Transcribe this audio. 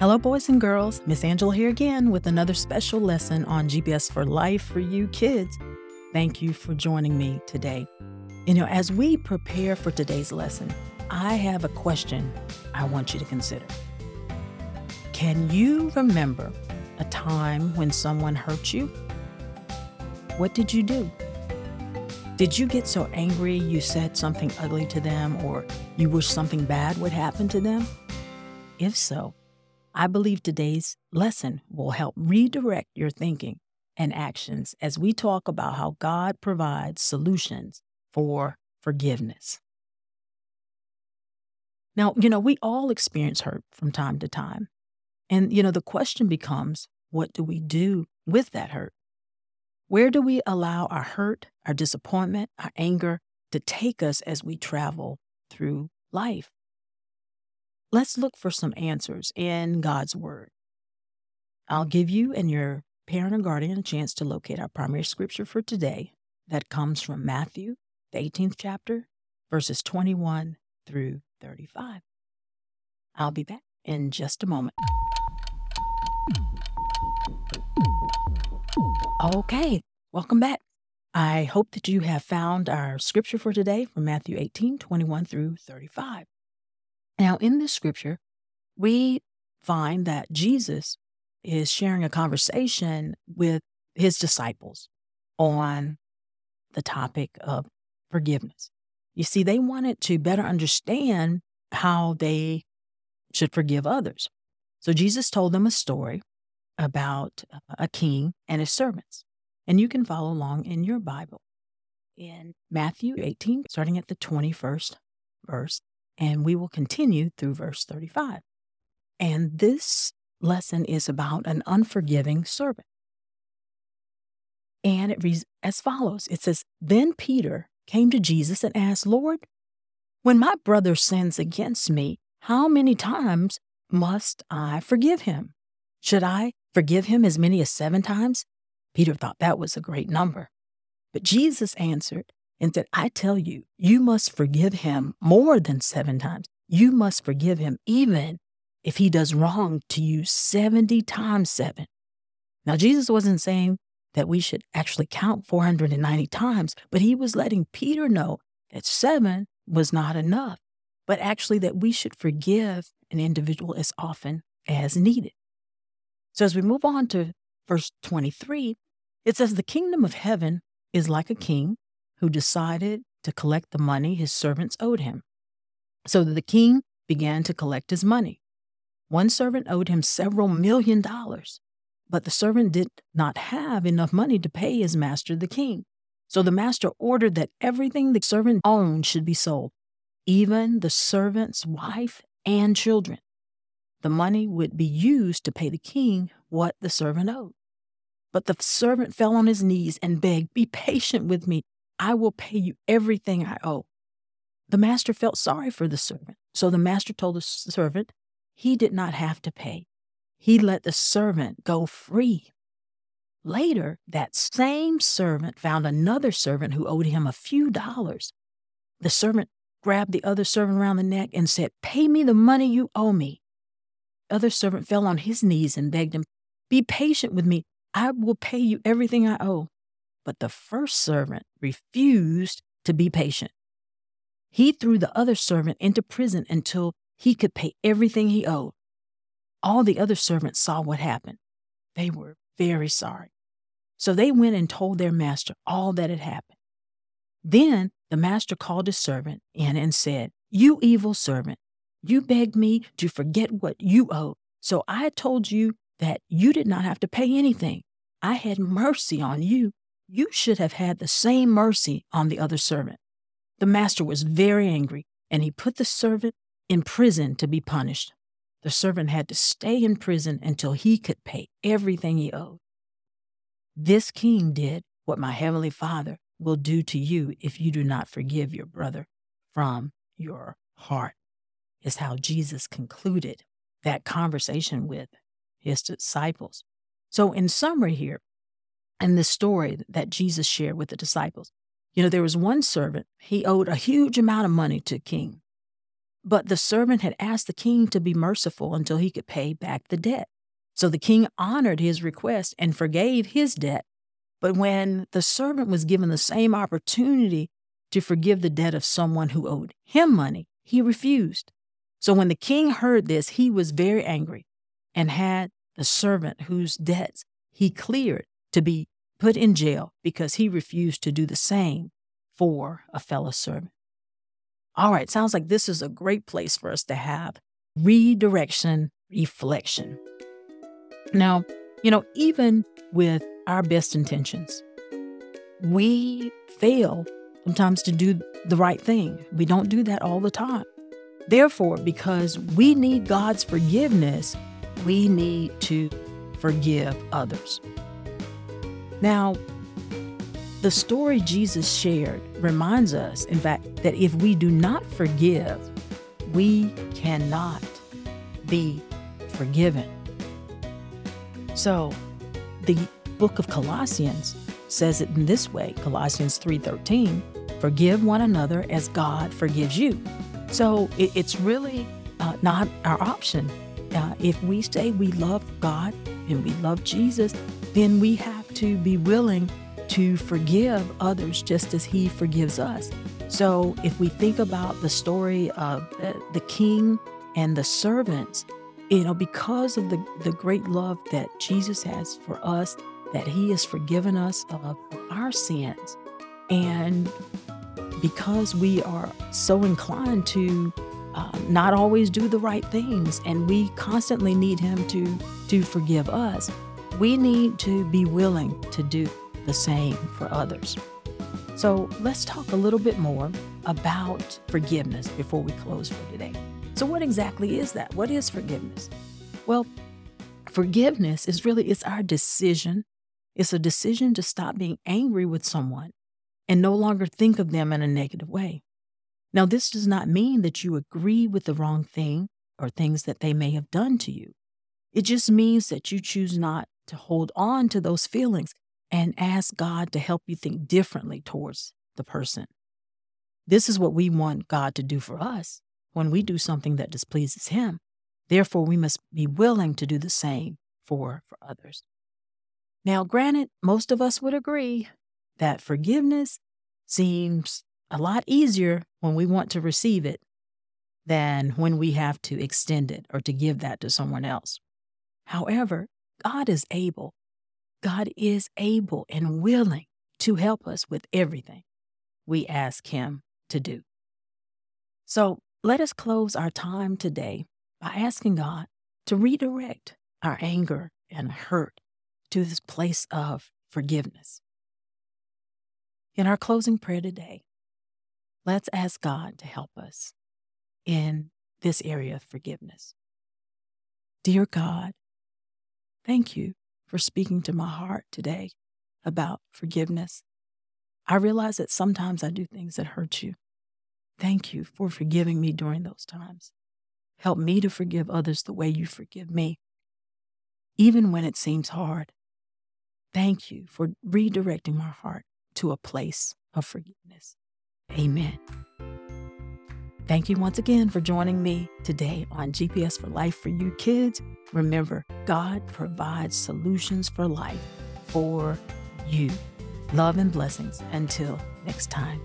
Hello, boys and girls. Miss Angela here again with another special lesson on GPS for Life for you kids. Thank you for joining me today. You know, as we prepare for today's lesson, I have a question I want you to consider. Can you remember a time when someone hurt you? What did you do? Did you get so angry you said something ugly to them or you wish something bad would happen to them? If so, I believe today's lesson will help redirect your thinking and actions as we talk about how God provides solutions for forgiveness. Now, you know, we all experience hurt from time to time. And, you know, the question becomes what do we do with that hurt? Where do we allow our hurt, our disappointment, our anger to take us as we travel through life? Let's look for some answers in God's Word. I'll give you and your parent or guardian a chance to locate our primary scripture for today that comes from Matthew, the 18th chapter, verses 21 through 35. I'll be back in just a moment. Okay, welcome back. I hope that you have found our scripture for today from Matthew 18, 21 through 35. Now, in this scripture, we find that Jesus is sharing a conversation with his disciples on the topic of forgiveness. You see, they wanted to better understand how they should forgive others. So Jesus told them a story about uh, a king and his servants. And you can follow along in your Bible in Matthew 18, starting at the 21st verse and we will continue through verse 35. And this lesson is about an unforgiving servant. And it reads as follows It says, Then Peter came to Jesus and asked, Lord, when my brother sins against me, how many times must I forgive him? Should I forgive him as many as seven times? Peter thought that was a great number. But Jesus answered, and said, I tell you, you must forgive him more than seven times. You must forgive him even if he does wrong to you 70 times seven. Now, Jesus wasn't saying that we should actually count 490 times, but he was letting Peter know that seven was not enough, but actually that we should forgive an individual as often as needed. So, as we move on to verse 23, it says, The kingdom of heaven is like a king who decided to collect the money his servants owed him. So the king began to collect his money. One servant owed him several million dollars, but the servant did not have enough money to pay his master, the king. So the master ordered that everything the servant owned should be sold, even the servant's wife and children. The money would be used to pay the king what the servant owed. But the servant fell on his knees and begged, Be patient with me. I will pay you everything I owe. The master felt sorry for the servant. So the master told the servant he did not have to pay. He let the servant go free. Later, that same servant found another servant who owed him a few dollars. The servant grabbed the other servant around the neck and said, Pay me the money you owe me. The other servant fell on his knees and begged him, Be patient with me. I will pay you everything I owe. But the first servant refused to be patient. He threw the other servant into prison until he could pay everything he owed. All the other servants saw what happened. They were very sorry. So they went and told their master all that had happened. Then the master called his servant in and said, You evil servant, you begged me to forget what you owed. So I told you that you did not have to pay anything. I had mercy on you you should have had the same mercy on the other servant. The master was very angry, and he put the servant in prison to be punished. The servant had to stay in prison until he could pay everything he owed. This king did what my heavenly Father will do to you if you do not forgive your brother from your heart, is how Jesus concluded that conversation with his disciples. So, in summary, here, and this story that Jesus shared with the disciples. You know, there was one servant, he owed a huge amount of money to a king. But the servant had asked the king to be merciful until he could pay back the debt. So the king honored his request and forgave his debt. But when the servant was given the same opportunity to forgive the debt of someone who owed him money, he refused. So when the king heard this, he was very angry and had the servant whose debts he cleared to be put in jail because he refused to do the same for a fellow servant. All right, sounds like this is a great place for us to have redirection, reflection. Now, you know, even with our best intentions, we fail sometimes to do the right thing. We don't do that all the time. Therefore, because we need God's forgiveness, we need to forgive others. Now, the story Jesus shared reminds us, in fact, that if we do not forgive, we cannot be forgiven. So, the book of Colossians says it in this way, Colossians 3:13, forgive one another as God forgives you. So, it, it's really uh, not our option. Uh, if we say we love God and we love Jesus, then we have to be willing to forgive others just as he forgives us. So if we think about the story of the, king and the servants, you know, because of the, the great love that Jesus has for us, that he has forgiven us of our sins. And because we are so inclined to uh, not always do the right things and we constantly need him to to forgive us we need to be willing to do the same for others. So let's talk a little bit more about forgiveness before we close for today. So what exactly is that? What is forgiveness? Well, forgiveness is really it's our decision. It's a decision to stop being angry with someone and no longer think of them in a negative way. Now, this does not mean that you agree with the wrong thing or things that they may have done to you. It just means that you choose not to hold on to those feelings and ask God to help you think differently towards the person. This is what we want God to do for us when we do something that displeases Him. Therefore, we must be willing to do the same for, for others. Now, granted, most of us would agree that forgiveness seems a lot easier when we want to receive it than when we have to extend it or to give that to someone else. However, God is able. God is able and willing to help us with everything we ask Him to do. So let us close our time today by asking God to redirect our anger and hurt to this place of forgiveness. In our closing prayer today, let's ask God to help us in this area of forgiveness. Dear God, Thank you for speaking to my heart today about forgiveness. I realize that sometimes I do things that hurt you. Thank you for forgiving me during those times. Help me to forgive others the way you forgive me, even when it seems hard. Thank you for redirecting my heart to a place of forgiveness. Amen. Thank you once again for joining me today on GPS for Life for You Kids. Remember, God provides solutions for life for you. Love and blessings. Until next time.